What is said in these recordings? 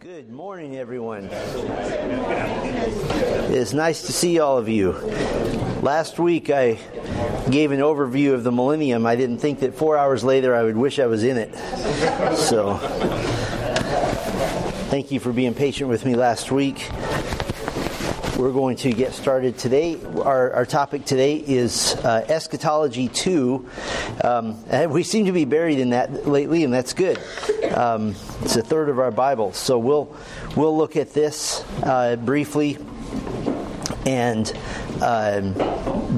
Good morning, everyone. It's nice to see all of you. Last week I gave an overview of the millennium. I didn't think that four hours later I would wish I was in it. So, thank you for being patient with me last week. We're going to get started today. Our, our topic today is uh, Eschatology 2. Um, and we seem to be buried in that lately, and that's good. Um, it's a third of our Bible. So we'll, we'll look at this uh, briefly and um,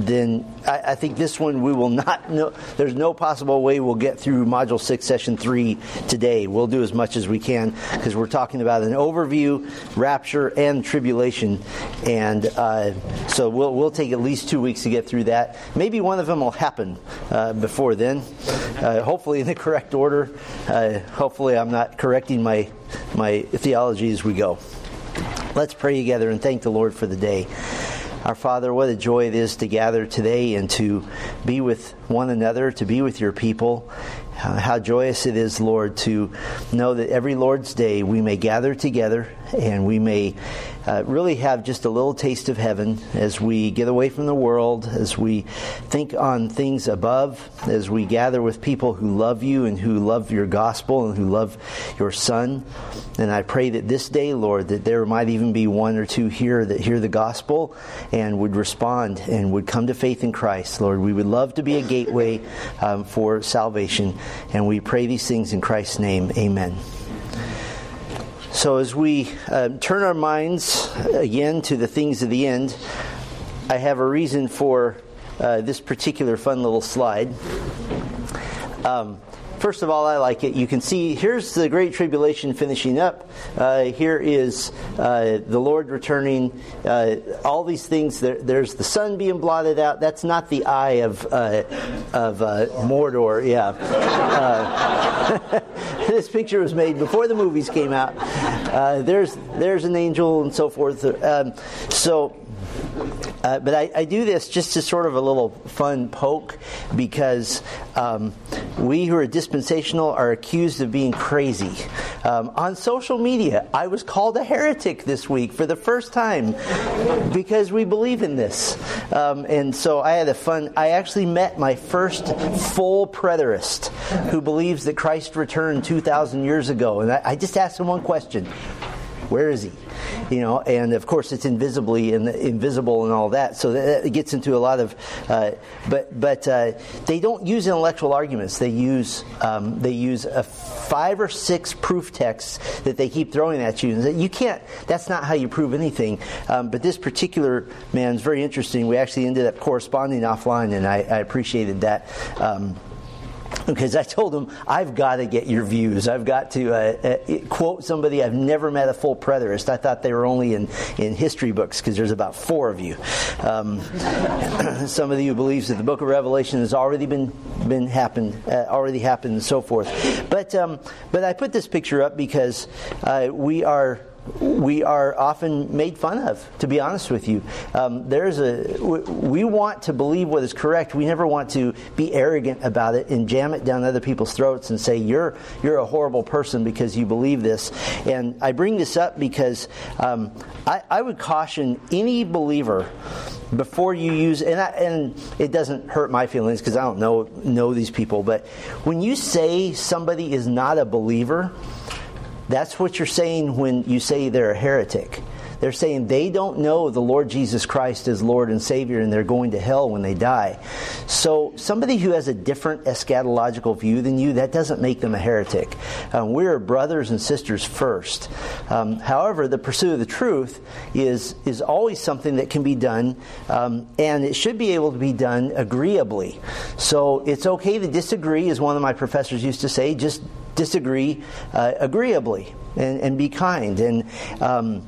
then I, I, think this one we will not know. There's no possible way we'll get through Module 6, Session 3 today. We'll do as much as we can because we're talking about an overview, rapture, and tribulation. And uh, so we'll, we'll take at least two weeks to get through that. Maybe one of them will happen uh, before then, uh, hopefully in the correct order. Uh, hopefully, I'm not correcting my, my theology as we go. Let's pray together and thank the Lord for the day. Our Father, what a joy it is to gather today and to be with one another, to be with your people. Uh, how joyous it is, Lord, to know that every Lord's Day we may gather together and we may uh, really have just a little taste of heaven as we get away from the world, as we think on things above, as we gather with people who love you and who love your gospel and who love your Son. And I pray that this day, Lord, that there might even be one or two here that hear the gospel and would respond and would come to faith in Christ, Lord. We would love to be a gateway um, for salvation. And we pray these things in Christ's name. Amen. So, as we uh, turn our minds again to the things of the end, I have a reason for uh, this particular fun little slide. Um, First of all, I like it. You can see here's the Great Tribulation finishing up. Uh, here is uh, the Lord returning. Uh, all these things. There, there's the sun being blotted out. That's not the eye of uh, of uh, Mordor. Yeah. Uh, this picture was made before the movies came out. there's there's an angel and so forth. Um, so uh, but I, I, do this just as sort of a little fun poke because um, we who are dispensational are accused of being crazy. Um, on social media, I was called a heretic this week for the first time because we believe in this. Um, and so I had a fun, I actually met my first full preterist who believes that Christ returned 2,000 years ago. And I, I just asked him one question Where is he? you know, and of course it's invisibly and invisible and all that. So that gets into a lot of, uh, but but uh, they don't use intellectual arguments. They use um, they use a five or six proof texts that they keep throwing at you. You can't. That's not how you prove anything. Um, but this particular man is very interesting. We actually ended up corresponding offline, and I, I appreciated that. Um, because I told him I've got to get your views. I've got to uh, uh, quote somebody. I've never met a full preterist. I thought they were only in, in history books because there's about four of you. Um, somebody who believes that the Book of Revelation has already been been happened, uh, already happened, and so forth. But um, but I put this picture up because uh, we are we are often made fun of, to be honest with you. Um, there's a, we want to believe what is correct. We never want to be arrogant about it and jam it down other people's throats and say, you're, you're a horrible person because you believe this. And I bring this up because um, I, I, would caution any believer before you use, and, I, and it doesn't hurt my feelings because I don't know, know these people, but when you say somebody is not a believer, that's what you're saying when you say they're a heretic. They're saying they don't know the Lord Jesus Christ as Lord and Savior and they're going to hell when they die. So, somebody who has a different eschatological view than you, that doesn't make them a heretic. Um, we're brothers and sisters first. Um, however, the pursuit of the truth is, is always something that can be done um, and it should be able to be done agreeably. So, it's okay to disagree, as one of my professors used to say. Just disagree uh, agreeably and, and be kind. And um,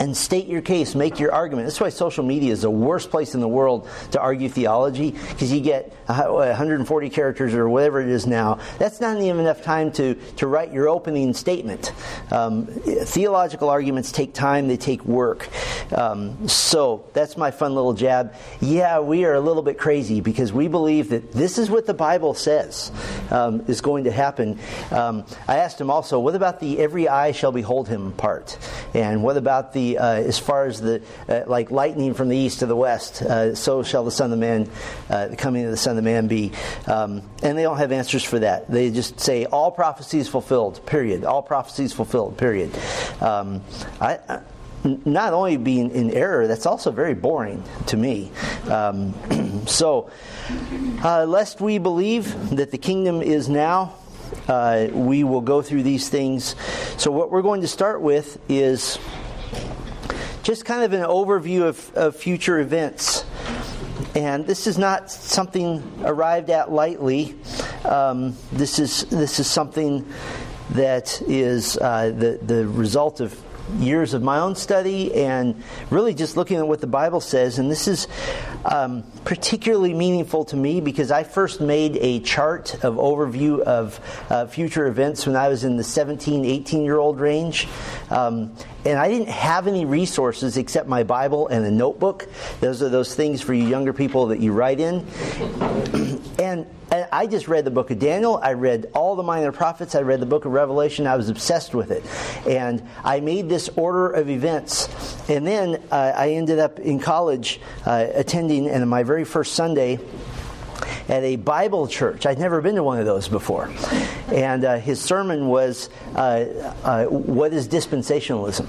and state your case, make your argument. That's why social media is the worst place in the world to argue theology because you get 140 characters or whatever it is now. That's not even enough time to, to write your opening statement. Um, theological arguments take time, they take work. Um, so that's my fun little jab. Yeah, we are a little bit crazy because we believe that this is what the Bible says um, is going to happen. Um, I asked him also, what about the every eye shall behold him part? And what about the, uh, as far as the, uh, like lightning from the east to the west, uh, so shall the Son of Man, uh, the coming of the Son of Man be? Um, and they don't have answers for that. They just say all prophecies fulfilled, period. All prophecies fulfilled, period. Um, I, I not only being in error, that's also very boring to me. Um, so, uh, lest we believe that the kingdom is now, uh, we will go through these things. So, what we're going to start with is just kind of an overview of, of future events. And this is not something arrived at lightly. Um, this is this is something that is uh, the the result of years of my own study and really just looking at what the Bible says. And this is um, particularly meaningful to me because I first made a chart of overview of uh, future events when I was in the 17, 18 year old range. Um, and I didn't have any resources except my Bible and a notebook. Those are those things for you younger people that you write in. I just read the book of Daniel. I read all the minor prophets. I read the book of Revelation. I was obsessed with it. And I made this order of events. And then uh, I ended up in college uh, attending, and my very first Sunday, at a Bible church. I'd never been to one of those before. And uh, his sermon was, uh, uh, What is dispensationalism?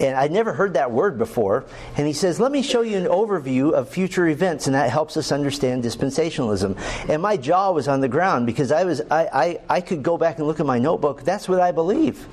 And I'd never heard that word before. And he says, Let me show you an overview of future events, and that helps us understand dispensationalism. And my jaw was on the ground because I was I, I, I could go back and look at my notebook. That's what I believe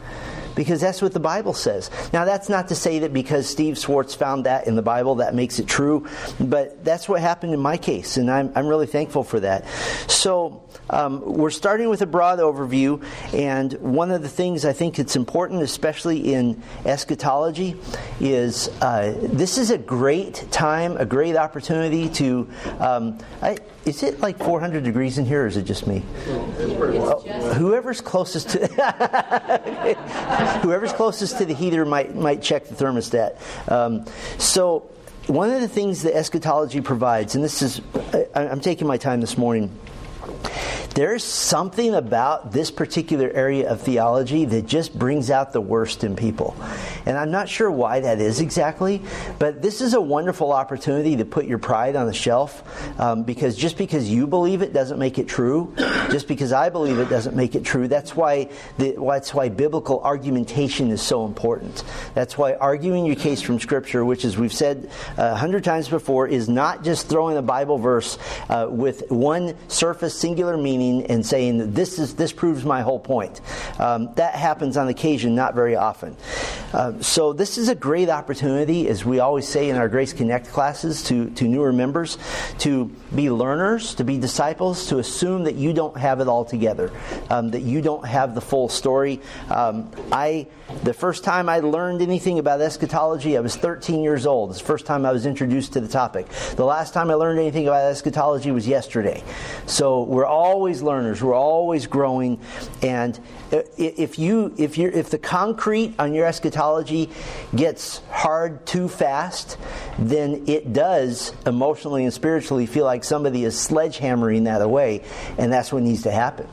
because that's what the Bible says. Now, that's not to say that because Steve Schwartz found that in the Bible, that makes it true, but that's what happened in my case, and I'm, I'm really thankful for that. So, um, we're starting with a broad overview, and one of the things I think it's important, especially in eschatology, is uh, this is a great time, a great opportunity to. Um, I, is it like 400 degrees in here, or is it just me? Oh, whoever's closest to whoever's closest to the heater might might check the thermostat. Um, so, one of the things that eschatology provides, and this is, I, I'm taking my time this morning there's something about this particular area of theology that just brings out the worst in people. And I'm not sure why that is exactly, but this is a wonderful opportunity to put your pride on the shelf um, because just because you believe it doesn't make it true. Just because I believe it doesn't make it true. That's why, the, that's why biblical argumentation is so important. That's why arguing your case from Scripture, which, as we've said a hundred times before, is not just throwing a Bible verse uh, with one surface singular meaning and saying this is this proves my whole point. Um, that happens on occasion, not very often. Uh, so this is a great opportunity, as we always say in our Grace Connect classes, to to newer members, to be learners, to be disciples, to assume that you don't have it all together, um, that you don't have the full story. Um, I the first time I learned anything about eschatology, I was 13 years old. It's the first time I was introduced to the topic. The last time I learned anything about eschatology was yesterday. So we're always learners. We're always growing. And if you if you if the concrete on your eschatology gets hard too fast, then it does emotionally and spiritually feel like somebody is sledgehammering that away, and that's what needs to happen.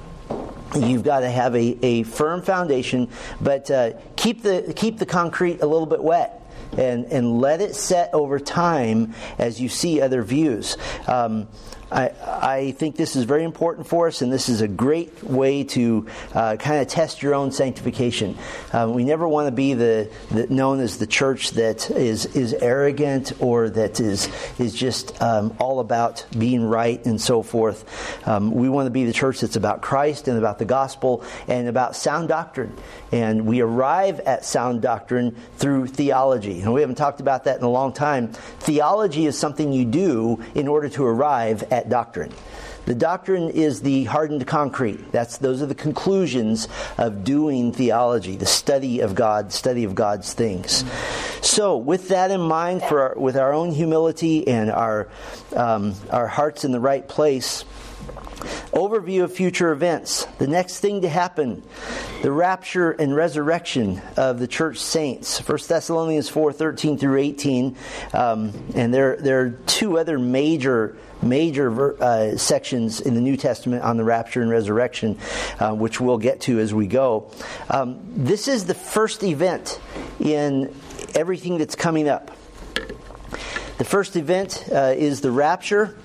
You've got to have a, a firm foundation, but uh, keep the keep the concrete a little bit wet. And, and let it set over time as you see other views. Um, I, I think this is very important for us, and this is a great way to uh, kind of test your own sanctification. Uh, we never want to be the, the, known as the church that is is arrogant or that is is just um, all about being right and so forth. Um, we want to be the church that's about Christ and about the gospel and about sound doctrine. And we arrive at sound doctrine through theology. And we haven't talked about that in a long time. Theology is something you do in order to arrive at doctrine. The doctrine is the hardened concrete. That's those are the conclusions of doing theology, the study of God, study of God's things. So, with that in mind, for our, with our own humility and our um, our hearts in the right place, Overview of future events. The next thing to happen, the rapture and resurrection of the church saints. 1 Thessalonians 4 13 through 18. Um, and there, there are two other major major uh, sections in the New Testament on the rapture and resurrection, uh, which we'll get to as we go. Um, this is the first event in everything that's coming up. The first event uh, is the rapture.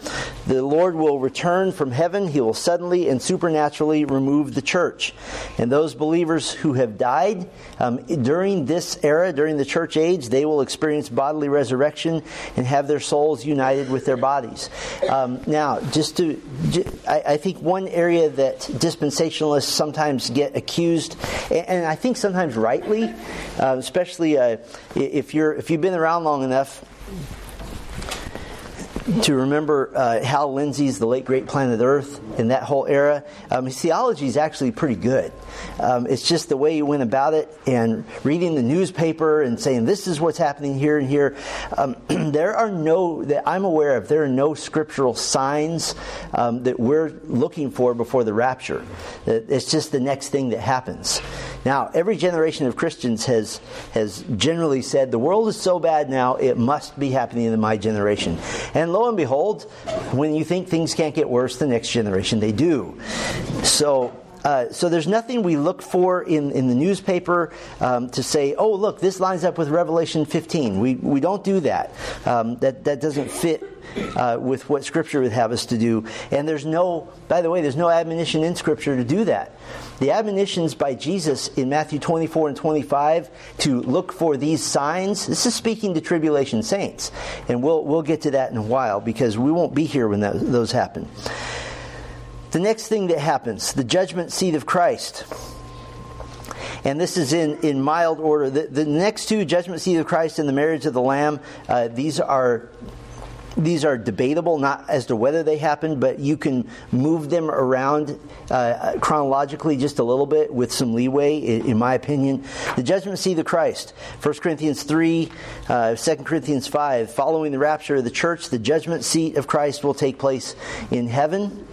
The Lord will return from heaven. He will suddenly and supernaturally remove the church. And those believers who have died um, during this era, during the church age, they will experience bodily resurrection and have their souls united with their bodies. Um, now, just to, I, think one area that dispensationalists sometimes get accused, and I think sometimes rightly, uh, especially uh, if you're if you've been around long enough to remember uh, Hal Lindsey's The Late Great Planet Earth in that whole era. Um, his theology is actually pretty good. Um, it's just the way he went about it and reading the newspaper and saying this is what's happening here and here. Um, there are no that I'm aware of. There are no scriptural signs um, that we're looking for before the rapture. It's just the next thing that happens. Now, every generation of Christians has, has generally said, the world is so bad now, it must be happening in my generation. And lo and behold, when you think things can't get worse, the next generation they do. So, uh, so there's nothing we look for in, in the newspaper um, to say, oh, look, this lines up with Revelation 15. We, we don't do that. Um, that. That doesn't fit uh, with what Scripture would have us to do. And there's no, by the way, there's no admonition in Scripture to do that. The admonitions by Jesus in Matthew 24 and 25 to look for these signs, this is speaking to tribulation saints. And we'll, we'll get to that in a while because we won't be here when that, those happen. The next thing that happens, the judgment seat of Christ and this is in, in mild order. The, the next two, judgment seat of Christ and the marriage of the Lamb, uh, these are these are debatable, not as to whether they happened, but you can move them around uh, chronologically just a little bit with some leeway, in, in, my opinion. The judgment seat of Christ, 1 Corinthians 3, uh, 2 Corinthians 5. Following the rapture of the church, the judgment seat of Christ will take place in heaven.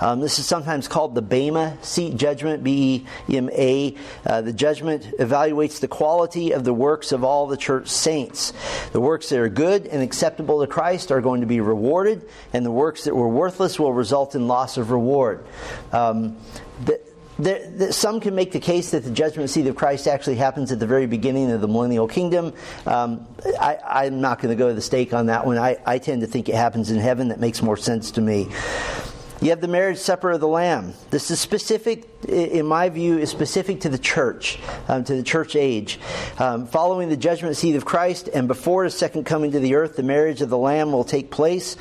Um, this is sometimes called the Bema seat judgment, B E M A. Uh, the judgment evaluates the quality of the works of all the church saints. The works that are good and acceptable to Christ are going to be rewarded, and the works that were worthless will result in loss of reward. Um, the, there, there, some can make the case that the judgment seat of Christ actually happens at the very beginning of the millennial kingdom. Um, I, am not going to go to the stake on that one. I, I, tend to think it happens in heaven. That makes more sense to me. You have the marriage supper of the Lamb. This is specific, in my view, is specific to the church, um, to the church age. Um, following the judgment seat of Christ and before his second coming to the earth, the marriage of the Lamb will take place.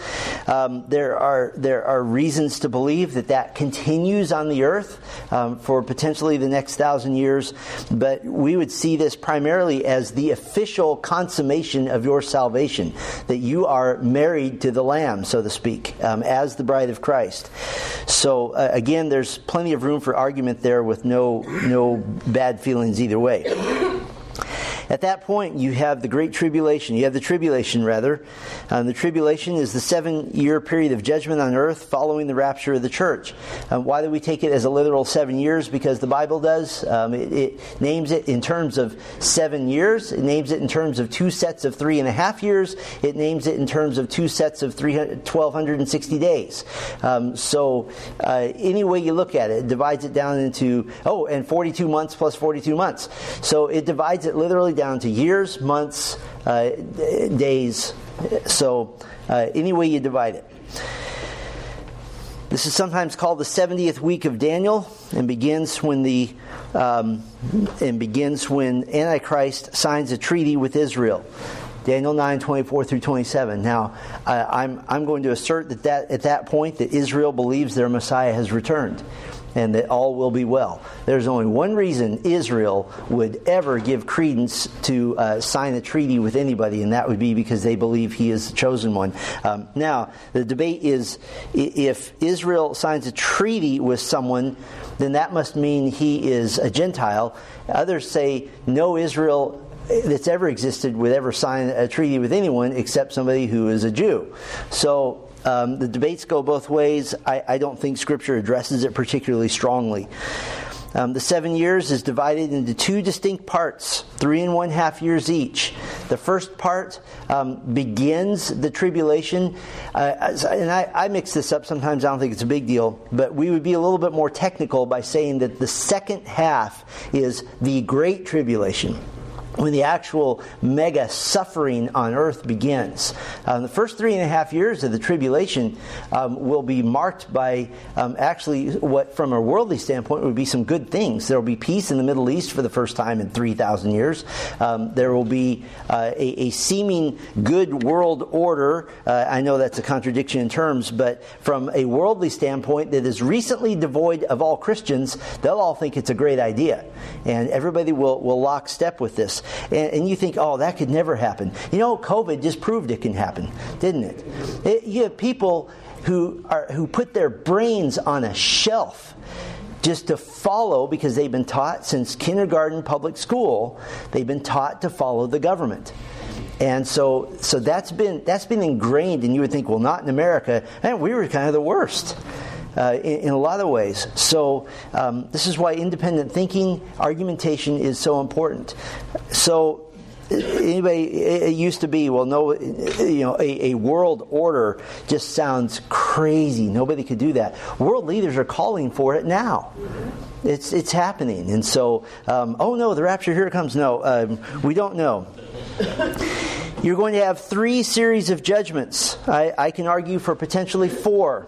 Um, there are there are reasons to believe that that continues on the earth um, for potentially the next thousand years, but we would see this primarily as the official consummation of your salvation, that you are married to the Lamb, so to speak, um, as the bride of Christ. So uh, again, there's plenty of room for argument there with no no bad feelings either way. At that point, you have the Great Tribulation. You have the tribulation, rather. Um, the tribulation is the seven year period of judgment on earth following the rapture of the church. Um, why do we take it as a literal seven years? Because the Bible does. Um, it, it, names it in terms of seven years, it names it in terms of two sets of three and a half years, it names it in terms of two sets of 1,260 days. Um, so, uh, any way you look at it, it divides it down into, oh, and 42 months plus 42 months. So, it divides it literally down to years, months, uh, days. So, uh, any way you divide it. This is sometimes called the 70th week of Daniel and begins when the um, and begins when Antichrist signs a treaty with Israel. Daniel 9, 24 through 27. Now, I'm, I'm going to assert that, that at that point that Israel believes their Messiah has returned and that all will be well. There's only one reason Israel would ever give credence to uh, sign a treaty with anybody, and that would be because they believe he is the chosen one. Um, now, the debate is if Israel signs a treaty with someone, then that must mean he is a Gentile. Others say, no, Israel that's ever existed would ever sign a treaty with anyone except somebody who is a Jew. So Um, the debates go both ways. I, I don't think Scripture addresses it particularly strongly. Um, the seven years is divided into two distinct parts, three and one half years each. The first part um, begins the tribulation, uh, and I, I, mix this up sometimes, I don't think it's a big deal, but we would be a little bit more technical by saying that the second half is the great tribulation when the actual mega suffering on earth begins. Um, the first three and a half years of the tribulation um, will be marked by um, actually what, from a worldly standpoint, would be some good things. There will be peace in the Middle East for the first time in 3,000 years. Um, there will be uh, a, a, seeming good world order. Uh, I know that's a contradiction in terms, but from a worldly standpoint that is recently devoid of all Christians, they'll all think it's a great idea. And everybody will, will lock step with this and, and, you think, oh, that could never happen. You know, COVID just proved it can happen, didn't it? it you have people who are who put their brains on a shelf just to follow because they've been taught since kindergarten public school they've been taught to follow the government and so so that's been that's been ingrained and you would think well not in america and we were kind of the worst uh, in, in, a lot of ways. So, um, this is why independent thinking, argumentation is so important. So, anybody it used to be well no you know a, a, world order just sounds crazy. Nobody could do that. World leaders are calling for it now. It's it's happening. And so um, oh no the rapture here comes. No um, we don't know. You're going to have three series of judgments. I, I can argue for potentially four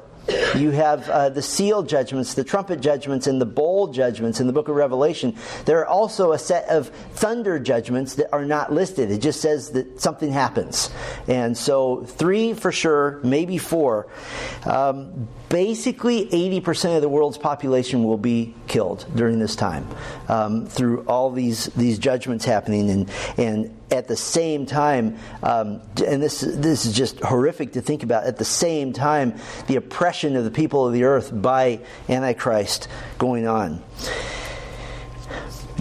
you have uh, the seal judgments, the trumpet judgments, and the bowl judgments in the book of Revelation. There are also a set of thunder judgments that are not listed. It just says that something happens. And so, three for sure, maybe four. Um, basically 80% of the world's population will be killed during this time um, through all these, these judgments happening and, and at the same time um, and this, this is just horrific to think about at the same time the oppression of the people of the earth by antichrist going on.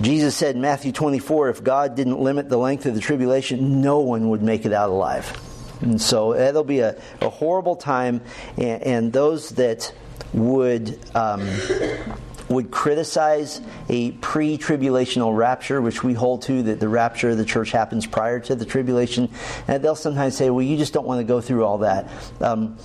Jesus said in matthew 24 if god didn't limit the length of the tribulation no one would make it out alive and so that'll be a, a horrible time, and, and those that would. Um, would criticize a pre-tribulational rapture, which we hold to that the rapture of the church happens prior to the tribulation, and they'll sometimes say, "Well, you just don't want to go through all that." Um,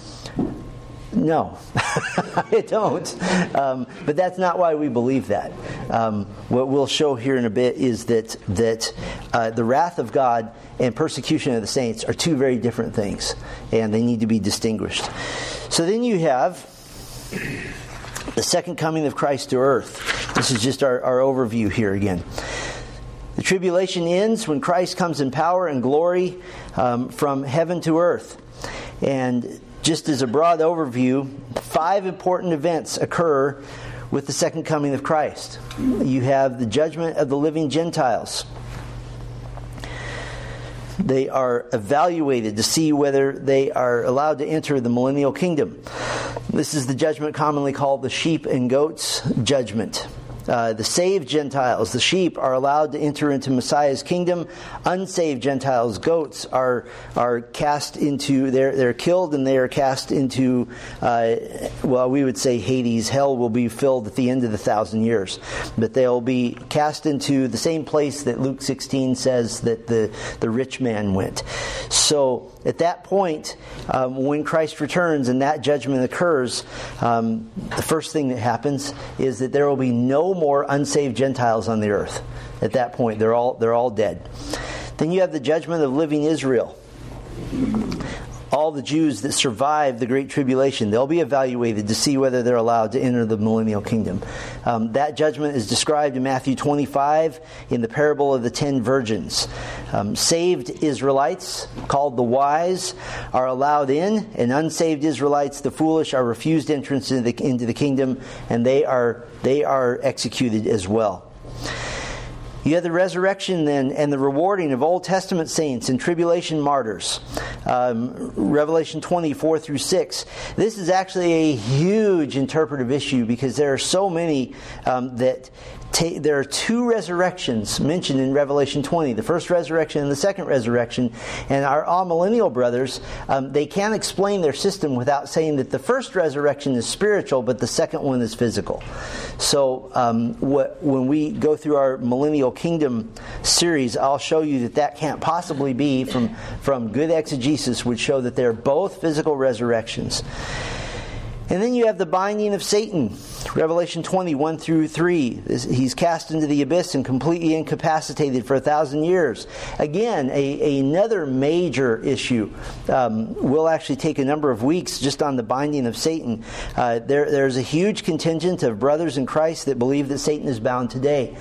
no, I don't. Um, but that's not why we believe that. Um, what we'll show here in a bit is that that uh, the wrath of God and persecution of the saints are two very different things, and they need to be distinguished. So then you have the second coming of Christ to earth. This is just our, our overview here again. The tribulation ends when Christ comes in power and glory um, from heaven to earth. And just as a broad overview, five important events occur with the second coming of Christ. You have the judgment of the living Gentiles. They are evaluated to see whether they are allowed to enter the millennial kingdom. This is the judgment commonly called the sheep and goats judgment. Uh, the saved Gentiles, the sheep, are allowed to enter into Messiah's kingdom. Unsaved Gentiles, goats, are are cast into they're they're killed and they are cast into uh, well we would say Hades. Hell will be filled at the end of the thousand years, but they'll be cast into the same place that Luke 16 says that the the rich man went. So at that point, um, when Christ returns and that judgment occurs, um, the first thing that happens is that there will be no more unsaved Gentiles on the earth. At that point, they're all they're all dead. Then you have the judgment of living Israel all the Jews that survive the Great Tribulation, they'll be evaluated to see whether they're allowed to enter the millennial kingdom. Um, that judgment is described in Matthew 25 in the parable of the ten virgins. Um, saved Israelites, called the wise, are allowed in, and unsaved Israelites, the foolish, are refused entrance into the, into the kingdom, and they are, they are executed as well. You have the resurrection then and the rewarding of Old Testament saints and tribulation martyrs. Um, Revelation 24 through 6. This is actually a huge interpretive issue because there are so many um, that there are two resurrections mentioned in Revelation 20 the first resurrection and the second resurrection. And our amillennial brothers, um, they can't explain their system without saying that the first resurrection is spiritual, but the second one is physical. So um, what, when we go through our millennial kingdom series, I'll show you that that can't possibly be from, from good exegesis, would show that they're both physical resurrections. And then you have the binding of Satan. Revelation 21 through 3. He's cast into the abyss and completely incapacitated for a thousand years. Again, a, another major issue. Um, will actually take a number of weeks just on the binding of Satan. Uh, there, there's a huge contingent of brothers in Christ that believe that Satan is bound today.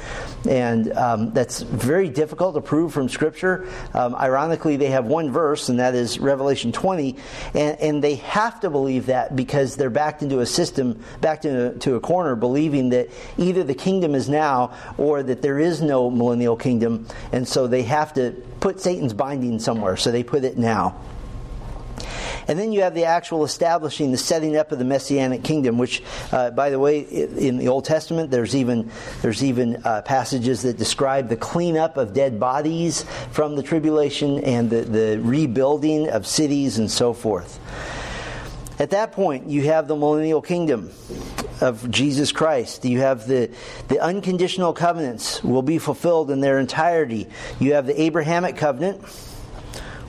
And um, that's very difficult to prove from Scripture. Um, ironically, they have one verse, and that is Revelation 20. And, and they have to believe that because they're backed into a system, backed into a corner, believing that either the kingdom is now or that there is no millennial kingdom, and so they have to put Satan's binding somewhere, so they put it now. And then you have the actual establishing, the setting up of the messianic kingdom, which, uh, by the way, in the Old Testament, there's even there's even uh, passages that describe the cleanup of dead bodies from the tribulation and the, the rebuilding of cities and so forth. At that point, you have the millennial kingdom of Jesus Christ. You have the, the unconditional covenants will be fulfilled in their entirety. You have the Abrahamic covenant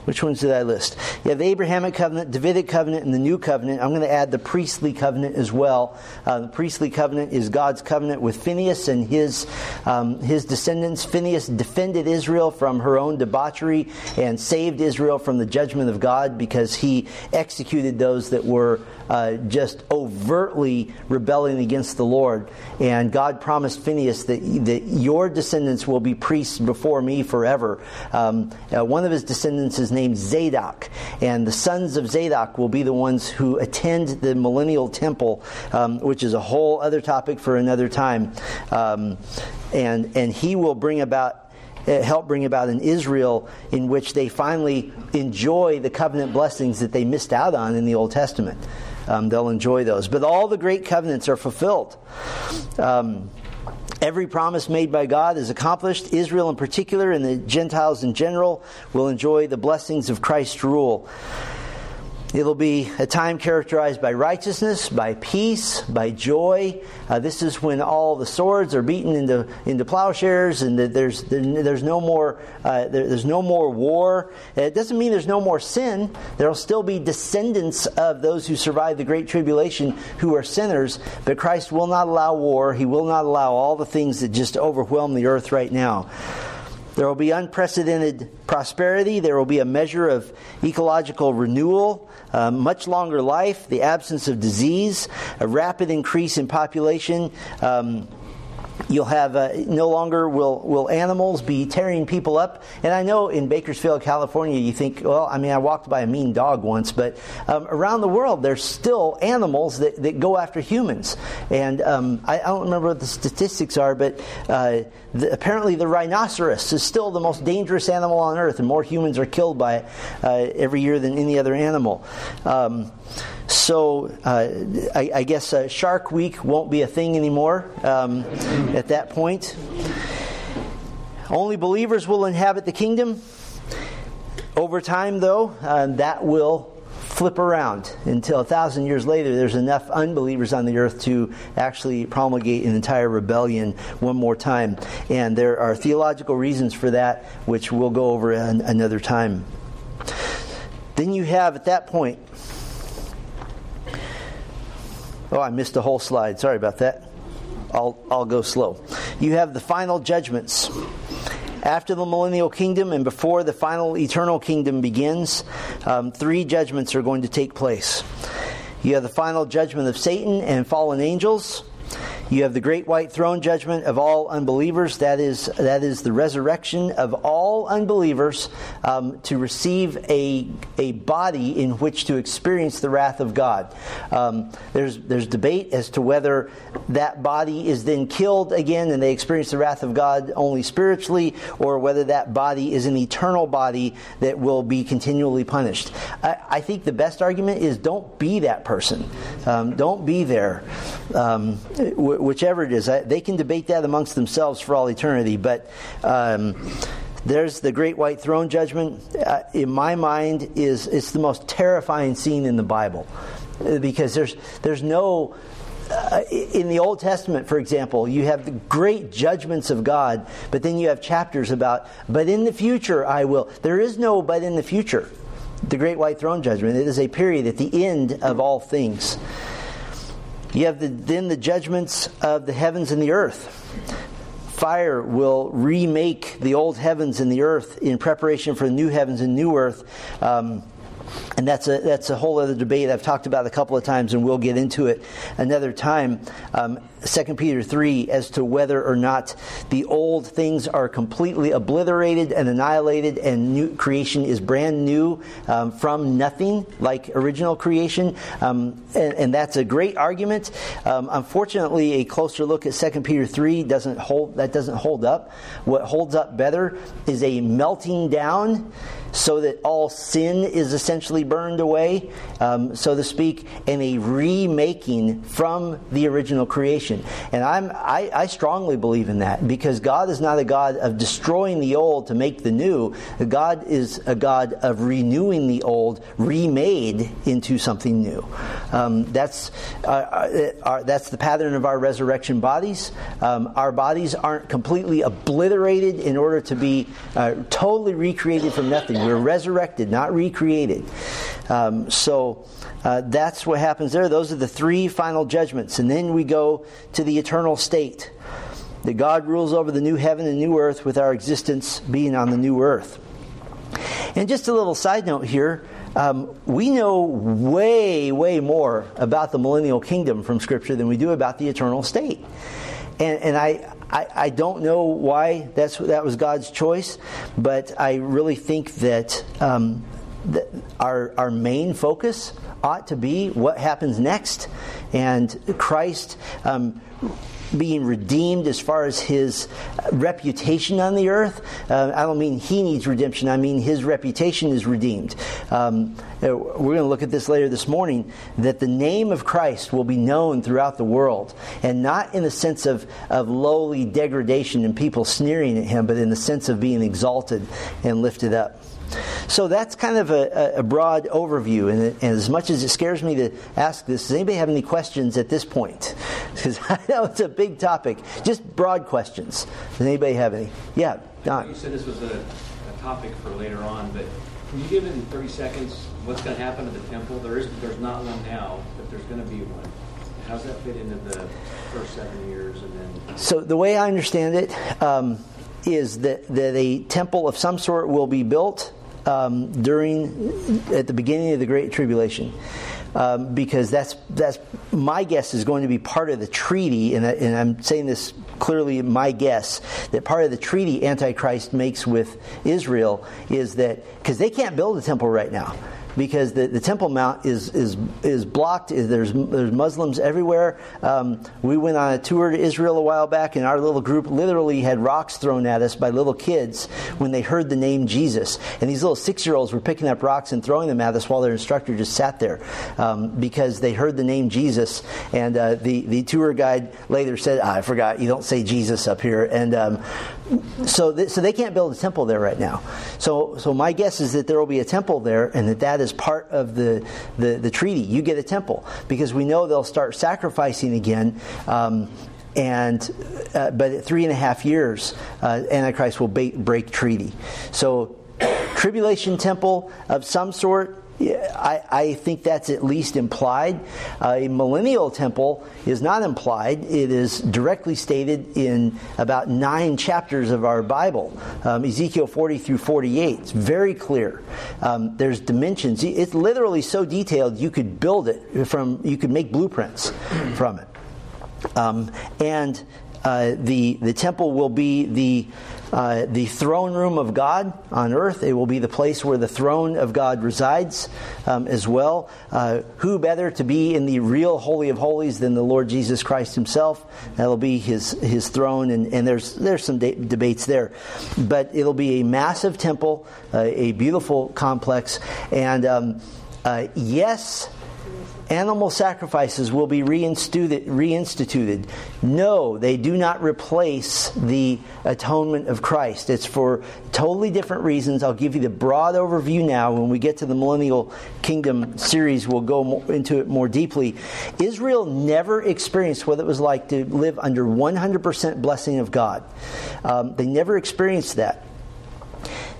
which ones did I list? You have the Abrahamic covenant, Davidic covenant, and the new covenant. I'm going to add the priestly covenant as well. Uh, the priestly covenant is God's covenant with Phineas and his um, his descendants. Phineas defended Israel from her own debauchery and saved Israel from the judgment of God because he executed those that were uh, just overtly rebelling against the Lord. And God promised Phineas that, that your descendants will be priests before me forever. Um, uh, one of his descendants is named Zadok, and the sons of Zadok will be the ones who attend the millennial temple, um, which is a whole other topic for another time. Um, and, and he will bring about uh, help bring about an Israel in which they finally enjoy the covenant blessings that they missed out on in the Old Testament um, they'll enjoy those. But all the great covenants are fulfilled. Um, every promise made by God is accomplished. Israel, in particular, and the Gentiles in general, will enjoy the blessings of Christ's rule. It'll be a time characterized by righteousness, by peace, by joy. Uh, this is when all the swords are beaten into, into plowshares, and there's there's no more uh, there, there's no more war. It doesn't mean there's no more sin. There'll still be descendants of those who survived the great tribulation who are sinners, but Christ will not allow war. He will not allow all the things that just overwhelm the earth right now. There will be unprecedented prosperity. There will be a measure of ecological renewal, uh, much longer life, the absence of disease, a rapid increase in population. Um, You'll have uh, no longer will will animals be tearing people up. And I know in Bakersfield, California, you think, well, I mean, I walked by a mean dog once, but um, around the world, there's still animals that, that go after humans. And um, I, I, don't remember what the statistics are, but uh, the, apparently the rhinoceros is still the most dangerous animal on earth, and more humans are killed by it uh, every year than any other animal. Um, so uh, I, I, guess uh, Shark Week won't be a thing anymore um, at that point. Only believers will inhabit the kingdom. Over time, though, uh, that will flip around until a thousand years later there's enough unbelievers on the earth to actually promulgate an entire rebellion one more time. And there are theological reasons for that, which we'll go over an, another time. Then you have at that point Oh, I missed a whole slide. Sorry about that. I'll, I'll go slow. You have the final judgments. After the millennial kingdom and before the final eternal kingdom begins, um, three judgments are going to take place. You have the final judgment of Satan and fallen angels. You have the great white throne judgment of all unbelievers. That is that is the resurrection of all unbelievers um, to receive a a body in which to experience the wrath of God. Um, there's there's debate as to whether that body is then killed again and they experience the wrath of God only spiritually, or whether that body is an eternal body that will be continually punished. I, I think the best argument is don't be that person. Um, don't be there. Um, w- whichever it is, they can debate that amongst themselves for all eternity. But um, there's the great white throne judgment. Uh, in my mind, is it's the most terrifying scene in the Bible uh, because there's there's no uh, in the Old Testament, for example, you have the great judgments of God, but then you have chapters about, but in the future I will. There is no but in the future. The great white throne judgment. It is a period at the end of all things. You have the, then the judgments of the heavens and the earth. Fire will remake the old heavens and the earth in preparation for the new heavens and new earth. Um, and that's a that's a whole other debate I've talked about a couple of times, and we'll get into it another time. Um, Second Peter three as to whether or not the old things are completely obliterated and annihilated, and new creation is brand new um, from nothing, like original creation, um, and, and, that's a great argument. Um, unfortunately, a closer look at Second Peter three doesn't hold that doesn't hold up. What holds up better is a melting down so that all sin is essentially burned away, um, so to speak, and a remaking from the original creation. And I'm, I, I strongly believe in that because God is not a God of destroying the old to make the new. God is a God of renewing the old, remade into something new. Um, that's, uh, uh, our, that's the pattern of our resurrection bodies. Um, our bodies aren't completely obliterated in order to be uh, totally recreated from nothing. We're resurrected, not recreated. Um, so uh, that's what happens there. Those are the three final judgments. And then we go to the eternal state. That God rules over the new heaven and new earth with our existence being on the new earth. And just a little side note here. Um, we know way, way more about the millennial kingdom from Scripture than we do about the eternal state. And, and I, I, I, don't know why that's that was God's choice, but I really think that, um, that our our main focus ought to be what happens next, and Christ. Um, being redeemed as far as his reputation on the earth. Uh, I don't mean he needs redemption, I mean his reputation is redeemed. Um, uh, we're going to look at this later this morning that the name of Christ will be known throughout the world, and not in the sense of, of lowly degradation and people sneering at him, but in the sense of being exalted and lifted up. So that's kind of a, a broad overview, and, and, as much as it scares me to ask this, does anybody have any questions at this point? Because I know it's a big topic. Just broad questions. Does anybody have any? Yeah, Don. You said this was a, a topic for later on, but can you give in 30 seconds what's going to happen to the temple? There is, there's not one now, but there's going to be one. How does that fit into the first seven years, and then? So the way I understand it um, is that, that a temple of some sort will be built um, during at the beginning of the Great Tribulation. Um, because that's that's my guess is going to be part of the treaty, and, I, and I'm saying this clearly. My guess that part of the treaty Antichrist makes with Israel is that because they can't build a temple right now because the, the Temple Mount is is is blocked. There's there's Muslims everywhere. Um, we went on a tour to Israel a while back, and our little group literally had rocks thrown at us by little kids when they heard the name Jesus. And these little six year olds were picking up rocks and throwing them at us while their instructor just sat there um, because they heard the name Jesus. And uh, the the tour guide later said, oh, "I forgot you don't say Jesus up here." And um, so th- so they can't build a temple there right now. So so my guess is that there will be a temple there, and that that is part of the, the, the treaty. You get a temple because we know they'll start sacrificing again. Um, and uh, but at three and a half years, uh, Antichrist will ba- break treaty. So, tribulation temple of some sort I, I, think that's at least implied. Uh, a millennial temple is not implied. It is directly stated in about nine chapters of our Bible, um, Ezekiel 40 through 48. It's very clear. Um, there's dimensions. It's literally so detailed you could build it from, you could make blueprints from it. Um, and uh, the, the temple will be the, uh, the throne room of God on earth. It will be the place where the throne of God resides um, as well. Uh, who better to be in the real Holy of Holies than the Lord Jesus Christ Himself? That'll be His, his throne, and, and there's, there's some de- debates there. But it'll be a massive temple, uh, a beautiful complex, and um, uh, yes, animal sacrifices will be reinstituted. No, they do not replace the atonement of Christ. It's for totally different reasons. I'll give you the broad overview now. When we get to the Millennial Kingdom series, we'll go into it more deeply. Israel never experienced what it was like to live under 100% blessing of God. Um, they never experienced that.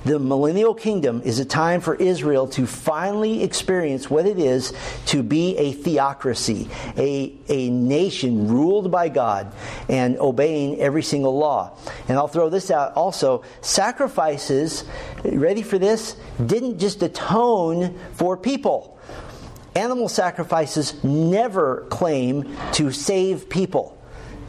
The millennial kingdom is a time for Israel to finally experience what it is to be a theocracy, a, a nation ruled by God and obeying every single law. And I'll throw this out also sacrifices, ready for this, didn't just atone for people. Animal sacrifices never claim to save people.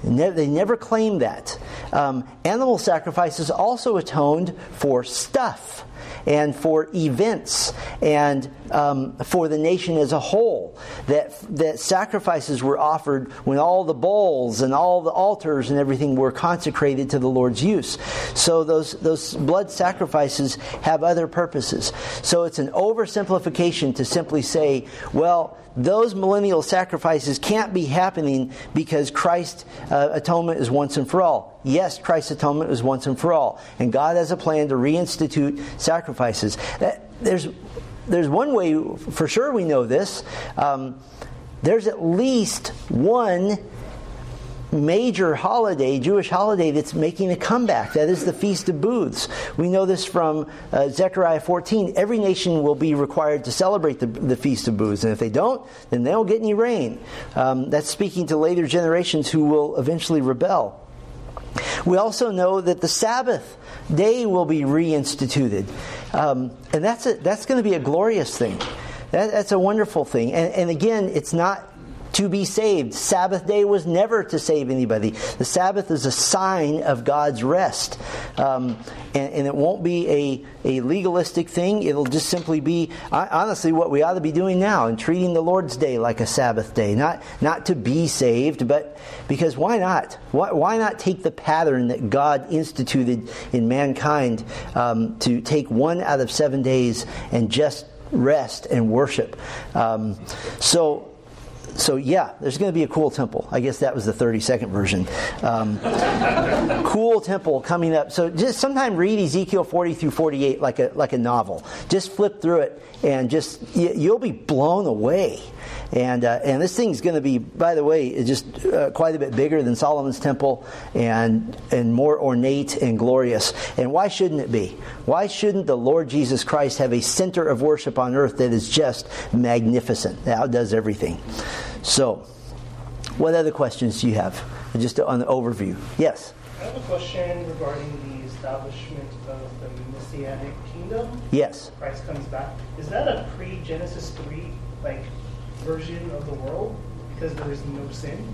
They never claimed that. Um, animal sacrifices also atoned for stuff and for events and um, for the nation as a whole. That, that sacrifices were offered when all the bowls and all the altars and everything were consecrated to the Lord's use. So those, those blood sacrifices have other purposes. So it's an oversimplification to simply say, well, those millennial sacrifices can't be happening because Christ's uh, atonement is once and for all. Yes, Christ's atonement is once and for all. And God has a plan to reinstitute sacrifices. Uh, there's, there's one way, for sure we know this. Um, there's at least one major holiday, Jewish holiday, that's making a comeback. That is the Feast of Booths. We know this from uh, Zechariah 14. Every nation will be required to celebrate the, the, Feast of Booths, and if they don't, then they don't get any rain. Um, that's speaking to later generations who will eventually rebel. We also know that the Sabbath day will be reinstituted. Um, and that's, that's going to be a glorious thing. That, that's a wonderful thing. And, and again, it's not to be saved. Sabbath day was never to save anybody. The Sabbath is a sign of God's rest. Um, and, and, it won't be a, a legalistic thing. It'll just simply be, honestly, what we ought to be doing now and treating the Lord's day like a Sabbath day. Not, not to be saved, but because why not? Why, why not take the pattern that God instituted in mankind um, to take one out of seven days and just rest and worship? Um, so, so yeah, there's going to be a cool temple. I guess that was the 30 second version. Um, cool temple coming up. So just sometime read Ezekiel 40 through 48 like a like a novel. Just flip through it and just you'll be blown away. And uh, and this thing's going to be, by the way, just uh, quite a bit bigger than Solomon's temple and and more ornate and glorious. And why shouldn't it be? Why shouldn't the Lord Jesus Christ have a center of worship on earth that is just magnificent? That outdoes everything. So, what other questions do you have? Just on the overview. Yes. I have a question regarding the establishment of the Messianic kingdom. Yes. Christ comes back. Is that a pre-Genesis three like version of the world because there is no sin?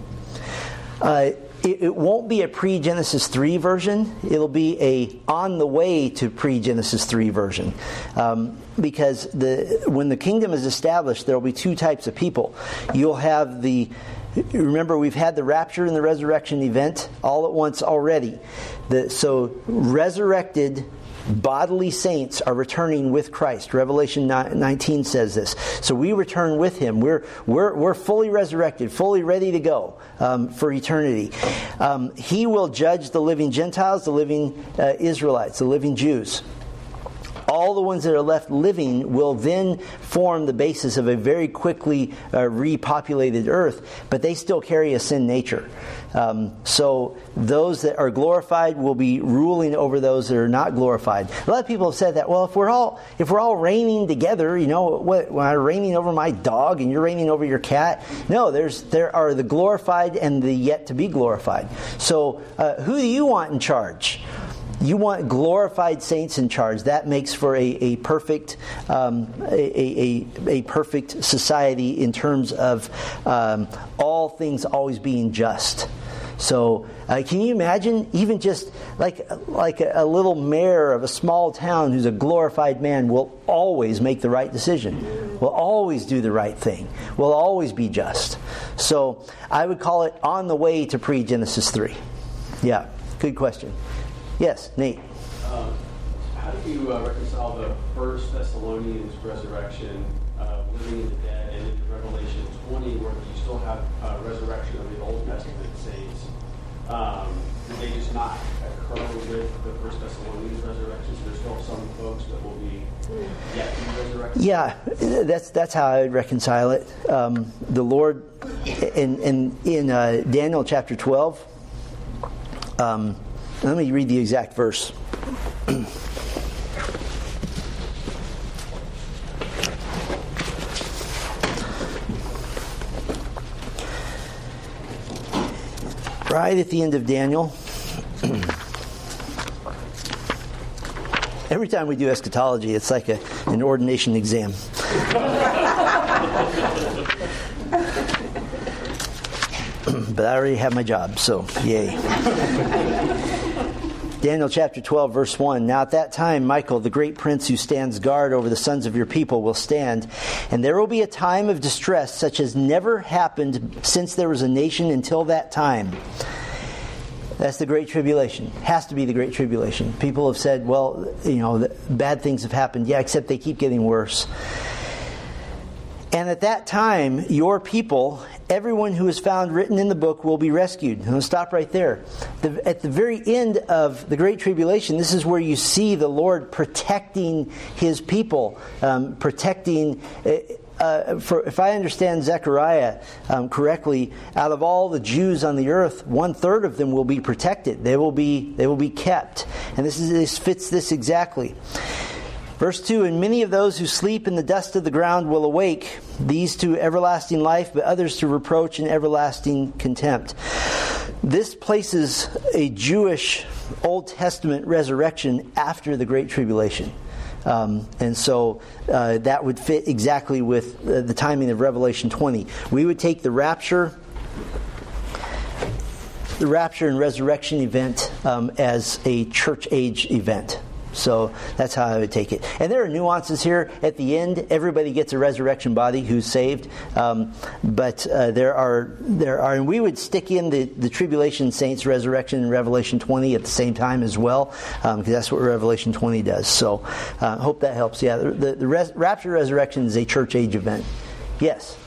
Uh, it, it, won't be a pre-Genesis 3 version. It'll be a on the way to pre-Genesis 3 version. Um, because the, when the kingdom is established, there will be two types of people. You'll have the Remember, we've had the rapture and the resurrection event all at once already. The, so, resurrected bodily saints are returning with Christ. Revelation 19 says this. So we return with him. We're, we're, we're fully resurrected, fully ready to go um, for eternity. Um, he will judge the living Gentiles, the living uh, Israelites, the living Jews all the ones that are left living will then form the basis of a very quickly uh, repopulated earth, but they still carry a sin nature. Um, so those that are glorified will be ruling over those that are not glorified. A lot of people have said that. Well, if we're all if we're all reigning together, you know, what, when I'm reigning over my dog and you're reigning over your cat, no, there's there are the glorified and the yet to be glorified. So uh, who do you want in charge? You want glorified saints in charge. That makes for a, a perfect um, a, a, a, perfect society in terms of um, all things always being just. So, uh, can you imagine even just like like a, little mayor of a small town who's a glorified man will always make the right decision, will always do the right thing, will always be just. So, I would call it on the way to pre Genesis three. Yeah, good question. Yes, Nate. Um, how do you uh, reconcile the First Thessalonians resurrection, uh, living in the dead, and into Revelation 20, where you still have uh, resurrection of the Old? Um, did they just not occur with the First Thessalonians resurrection? So there's still some folks that will be yet to be resurrected. Yeah, that's that's how I would reconcile it. Um, the Lord, in in in uh, Daniel chapter 12. Um, let me read the exact verse. right at the end of Daniel. Every time we do eschatology, it's like a, an ordination exam. but I already have my job, so yay. Daniel chapter 12, verse 1. Now at that time, Michael, the great prince who stands guard over the sons of your people, will stand, and there will be a time of distress such as never happened since there was a nation until that time. That's the Great Tribulation. Has to be the Great Tribulation. People have said, well, you know, bad things have happened. Yeah, except they keep getting worse. And at that time, your people everyone who is found written in the book will be rescued. And stop right there. The, at the very end of the Great Tribulation, this is where you see the Lord protecting his people, um, protecting. Uh, uh, for, if I understand Zechariah um, correctly, out of all the Jews on the earth, one third of them will be protected. They will be they will be kept, and this is this fits this exactly. Verse 2 And many of those who sleep in the dust of the ground will awake, these to everlasting life, but others to reproach and everlasting contempt. This places a Jewish Old Testament resurrection after the Great Tribulation. Um, and so uh, that would fit exactly with uh, the timing of Revelation 20. We would take the rapture the rapture and resurrection event um, as a church age event. So that's how I would take it. And there are nuances here. At the end, everybody gets a resurrection body who's saved. Um, but uh, there are there are, and we would stick in the, the tribulation saints resurrection in Revelation 20 at the same time as well, because um, that's what Revelation 20 does. So I uh, hope that helps. Yeah, the, the, res- rapture resurrection is a church age event. Yes.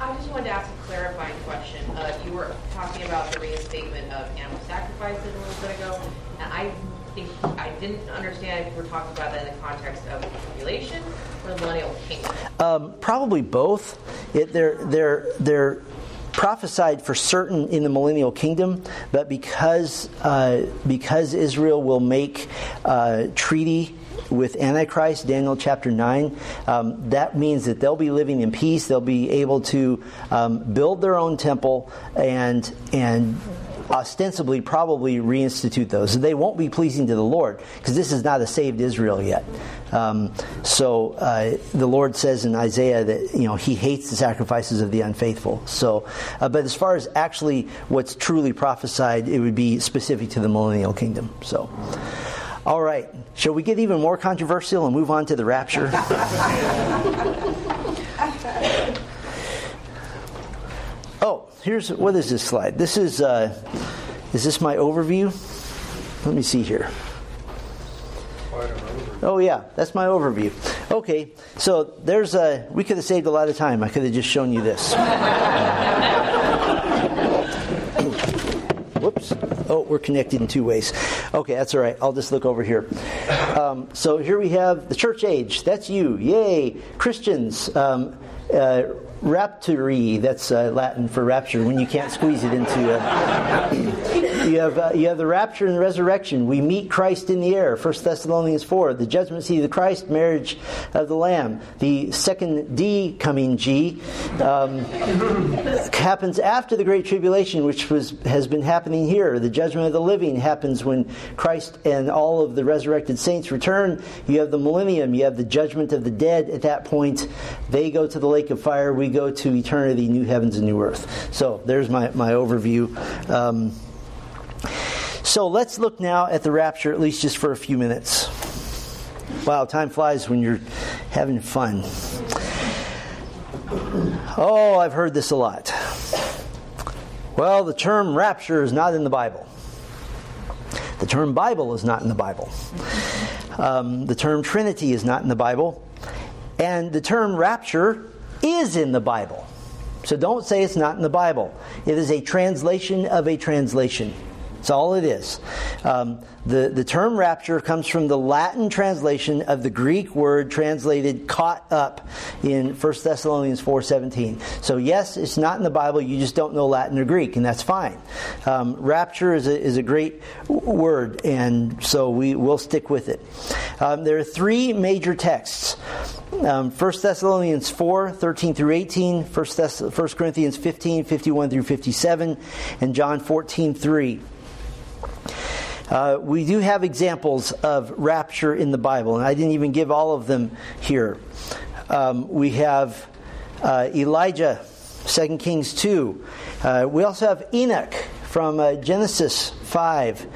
I just wanted to ask a clarifying question. Uh, you were talking about the reinstatement of animal sacrifices a little bit ago, and I think I didn't understand if we're talking about that in the context of tribulation or the millennial kingdom. Um, probably both. It, they're they're they're prophesied for certain in the millennial kingdom, but because uh, because Israel will make uh, treaty with Antichrist, Daniel chapter 9, um, that means that they'll be living in peace. They'll be able to um, build their own temple and and ostensibly probably reinstitute those. They won't be pleasing to the Lord because this is not a saved Israel yet. Um, so uh, the Lord says in Isaiah that you know He hates the sacrifices of the unfaithful. So, uh, but as far as actually what's truly prophesied, it would be specific to the millennial kingdom. So. All right, shall we get even more controversial and move on to the rapture? here's what is this slide? This is uh, is this my overview? Let me see here. Oh yeah, that's my overview. Okay, so there's a. We could have saved a lot of time. I could have just shown you this. Whoops. Oh, we're connected in two ways. Okay, that's all right. I'll just look over here. Um, so here we have the church age. That's you. Yay. Christians. Um, uh, rapturi, that's uh, Latin for rapture, when you can't squeeze it into a. you, have, uh, you have the rapture and the resurrection. We meet Christ in the air, 1 Thessalonians 4. The judgment seat of the Christ, marriage of the Lamb. The second D coming G um, happens after the Great Tribulation, which was, has been happening here. The judgment of the living happens when Christ and all of the resurrected saints return. You have the millennium, you have the judgment of the dead at that point. They go to the lake of fire. We go to eternity, new heavens and new earth. So there's my, my overview. Um, So let's look now at the rapture, at least just for a few minutes. Wow, time flies when you're having fun. Oh, I've heard this a lot. Well, the term rapture is not in the Bible. The term Bible is not in the Bible. Um, the term Trinity is not in the Bible. And the term rapture is in the Bible. So don't say it's not in the Bible. It is a translation of a translation. That's all it is. Um, the, the term rapture comes from the Latin translation of the Greek word translated caught up in 1 Thessalonians 4.17. So yes, it's not in the Bible, you just don't know Latin or Greek, and that's fine. Um, rapture is a, is a great word, and so we will stick with it. Um, there are three major texts. Um, 1 Thessalonians 4, 13 through 18, 1, Thess- 1 Corinthians 15, 51 through 57, and John 14, 3. Uh, we do have examples of rapture in the Bible, and I didn't even give all of them here. Um, we have uh, Elijah, 2 Kings 2. Uh, we also have Enoch from uh, Genesis 5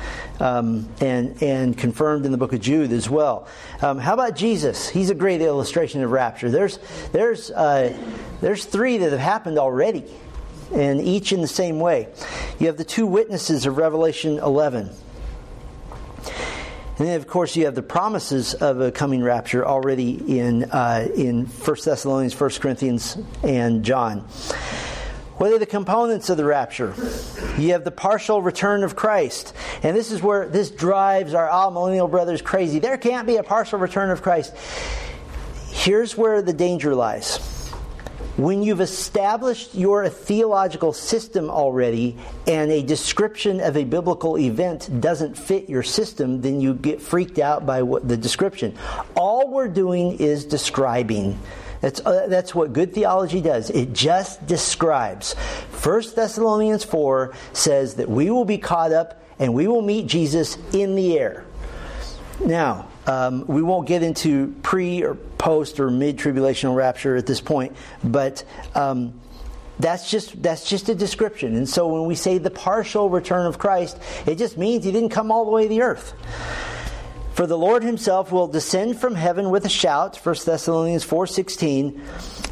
um, and, and confirmed in the book of Jude as well. Um, how about Jesus? He's a great illustration of rapture. There's, there's, uh, there's three that have happened already, and each in the same way. You have the two witnesses of Revelation 11. And then, of course, you have the promises of a coming rapture already in uh, in 1 Thessalonians, 1 Corinthians, and John. What are the components of the rapture? You have the partial return of Christ. And this is where this drives our amillennial brothers crazy. There can't be a partial return of Christ. Here's where the danger lies. When you've established your theological system already and a description of a biblical event doesn't fit your system, then you get freaked out by what the description. All we're doing is describing. That's, uh, that's what good theology does. It just describes. 1 Thessalonians 4 says that we will be caught up and we will meet Jesus in the air. Now, um, we won't get into pre or post or mid tribulational rapture at this point, but um, that's just that's just a description. And so when we say the partial return of Christ, it just means he didn't come all the way to the earth. For the Lord himself will descend from heaven with a shout, 1 Thessalonians 4:16.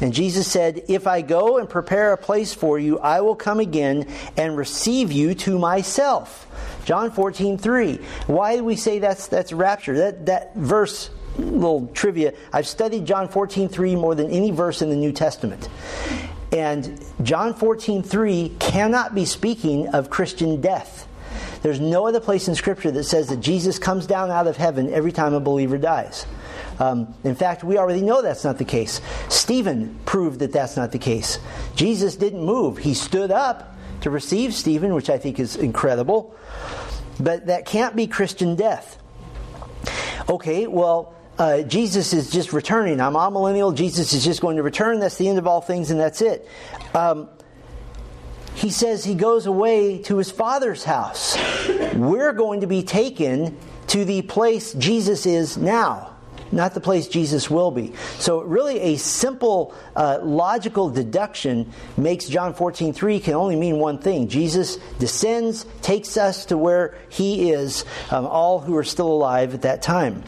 And Jesus said, "If I go and prepare a place for you, I will come again and receive you to myself." John 14:3. Why do we say that's that's rapture? That that verse little trivia. I've studied John 14:3 more than any verse in the New Testament. And John 14:3 cannot be speaking of Christian death. There's no other place in Scripture that says that Jesus comes down out of heaven every time a believer dies. Um, in fact, we already know that's not the case. Stephen proved that that's not the case. Jesus didn't move, he stood up to receive Stephen, which I think is incredible. But that can't be Christian death. Okay, well, uh, Jesus is just returning. I'm amillennial. Jesus is just going to return. That's the end of all things, and that's it. Um, he says he goes away to his father's house. We're going to be taken to the place Jesus is now, not the place Jesus will be. So, really, a simple uh, logical deduction makes John 14 3 can only mean one thing Jesus descends, takes us to where he is, um, all who are still alive at that time.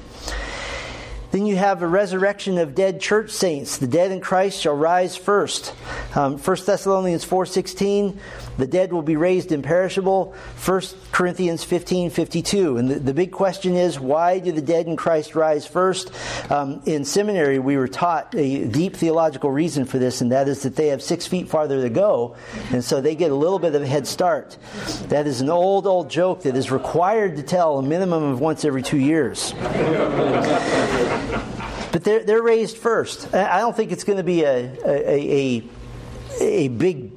Then you have a resurrection of dead church saints. The dead in Christ shall rise first. Um, 1 Thessalonians 4.16, the dead will be raised imperishable. 1 Corinthians 15.52. And the, the big question is, why do the dead in Christ rise first? Um, in seminary, we were taught a deep theological reason for this, and that is that they have six feet farther to go, and so they get a little bit of a head start. That is an old, old joke that is required to tell a minimum of once every two years. But they're, they're raised first. I don't think it's going to be a, a, a, a big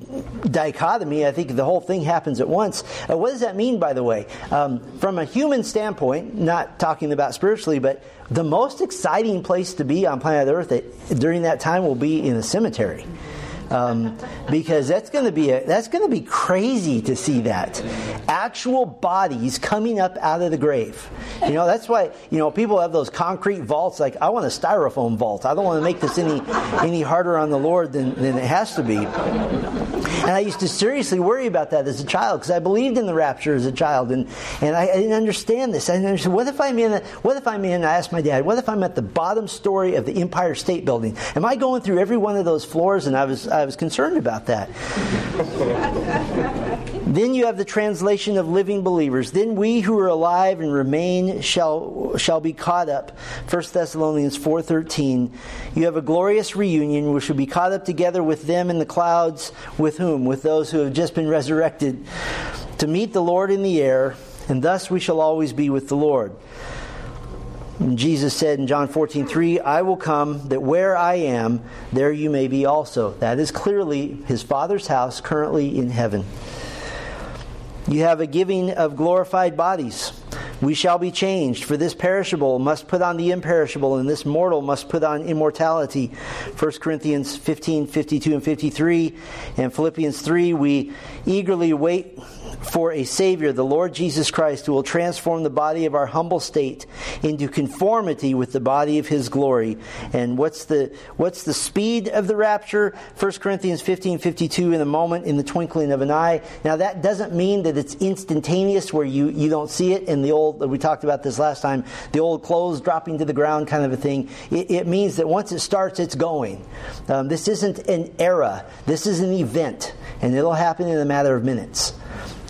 dichotomy. I think the whole thing happens at once. Uh, what does that mean, by the way? Um, from a human standpoint, not talking about spiritually, but the most exciting place to be on planet Earth at, during that time will be in a cemetery. Um, because that's going to be a, that's going to be crazy to see that actual bodies coming up out of the grave. You know, that's why you know people have those concrete vaults. Like I want a styrofoam vault. I don't want to make this any any harder on the Lord than, than it has to be. And I used to seriously worry about that as a child because I believed in the rapture as a child, and, and I, I didn't understand this. I didn't understand what if I'm in. A, what if I'm in? I asked my dad, what if I'm at the bottom story of the Empire State Building? Am I going through every one of those floors? And I was I was concerned about that. then you have the translation of living believers. Then we who are alive and remain shall shall be caught up. 1 Thessalonians 4:13. You have a glorious reunion. We shall be caught up together with them in the clouds. With whom? With those who have just been resurrected to meet the Lord in the air, and thus we shall always be with the Lord. And Jesus said in John 14, 3, I will come that where I am, there you may be also. That is clearly his Father's house currently in heaven. You have a giving of glorified bodies. We shall be changed, for this perishable must put on the imperishable, and this mortal must put on immortality. 1 Corinthians 15, 52, and 53, and Philippians 3, we eagerly wait for a Savior, the Lord Jesus Christ, who will transform the body of our humble state into conformity with the body of His glory. And what's the what's the speed of the rapture? 1 Corinthians 15, 52, in a moment, in the twinkling of an eye. Now that doesn't mean that it's instantaneous where you, you don't see it in the old, we talked about this last time, the old clothes dropping to the ground kind of a thing. It, it means that once it starts, it's going. Um, this isn't an era. This is an event. And it'll happen in a matter of minutes.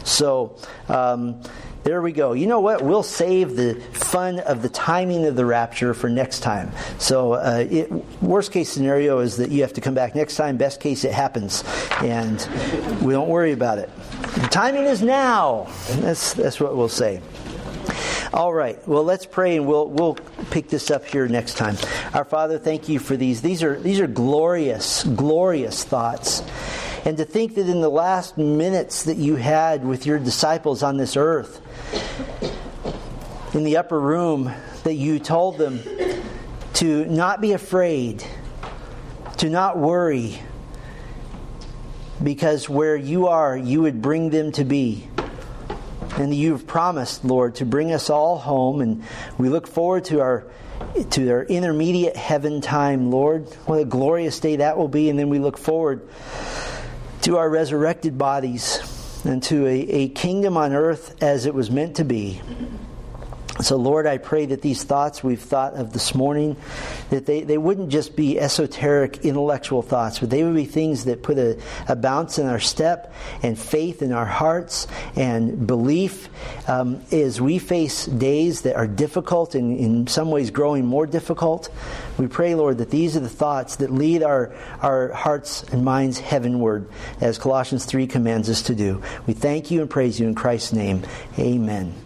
So, um, there we go. You know what? We'll save the fun of the timing of the rapture for next time. So, uh, it, worst case scenario is that you have to come back next time. Best case, it happens, and we don't worry about it. The timing is now. That's that's what we'll say. All right. Well, let's pray, and we'll we'll pick this up here next time. Our Father, thank you for these. These are these are glorious, glorious thoughts. And to think that in the last minutes that you had with your disciples on this earth, in the upper room, that you told them to not be afraid, to not worry, because where you are, you would bring them to be. And you've promised, Lord, to bring us all home, and we look forward to our to our intermediate heaven time, Lord. What a glorious day that will be, and then we look forward to our resurrected bodies and to a, a kingdom on earth as it was meant to be. So, Lord, I pray that these thoughts we've thought of this morning, that they, they wouldn't just be esoteric intellectual thoughts, but they would be things that put a, a bounce in our step and faith in our hearts and belief um, as we face days that are difficult and in some ways growing more difficult. We pray, Lord, that these are the thoughts that lead our, our hearts and minds heavenward, as Colossians 3 commands us to do. We thank you and praise you in Christ's name. Amen.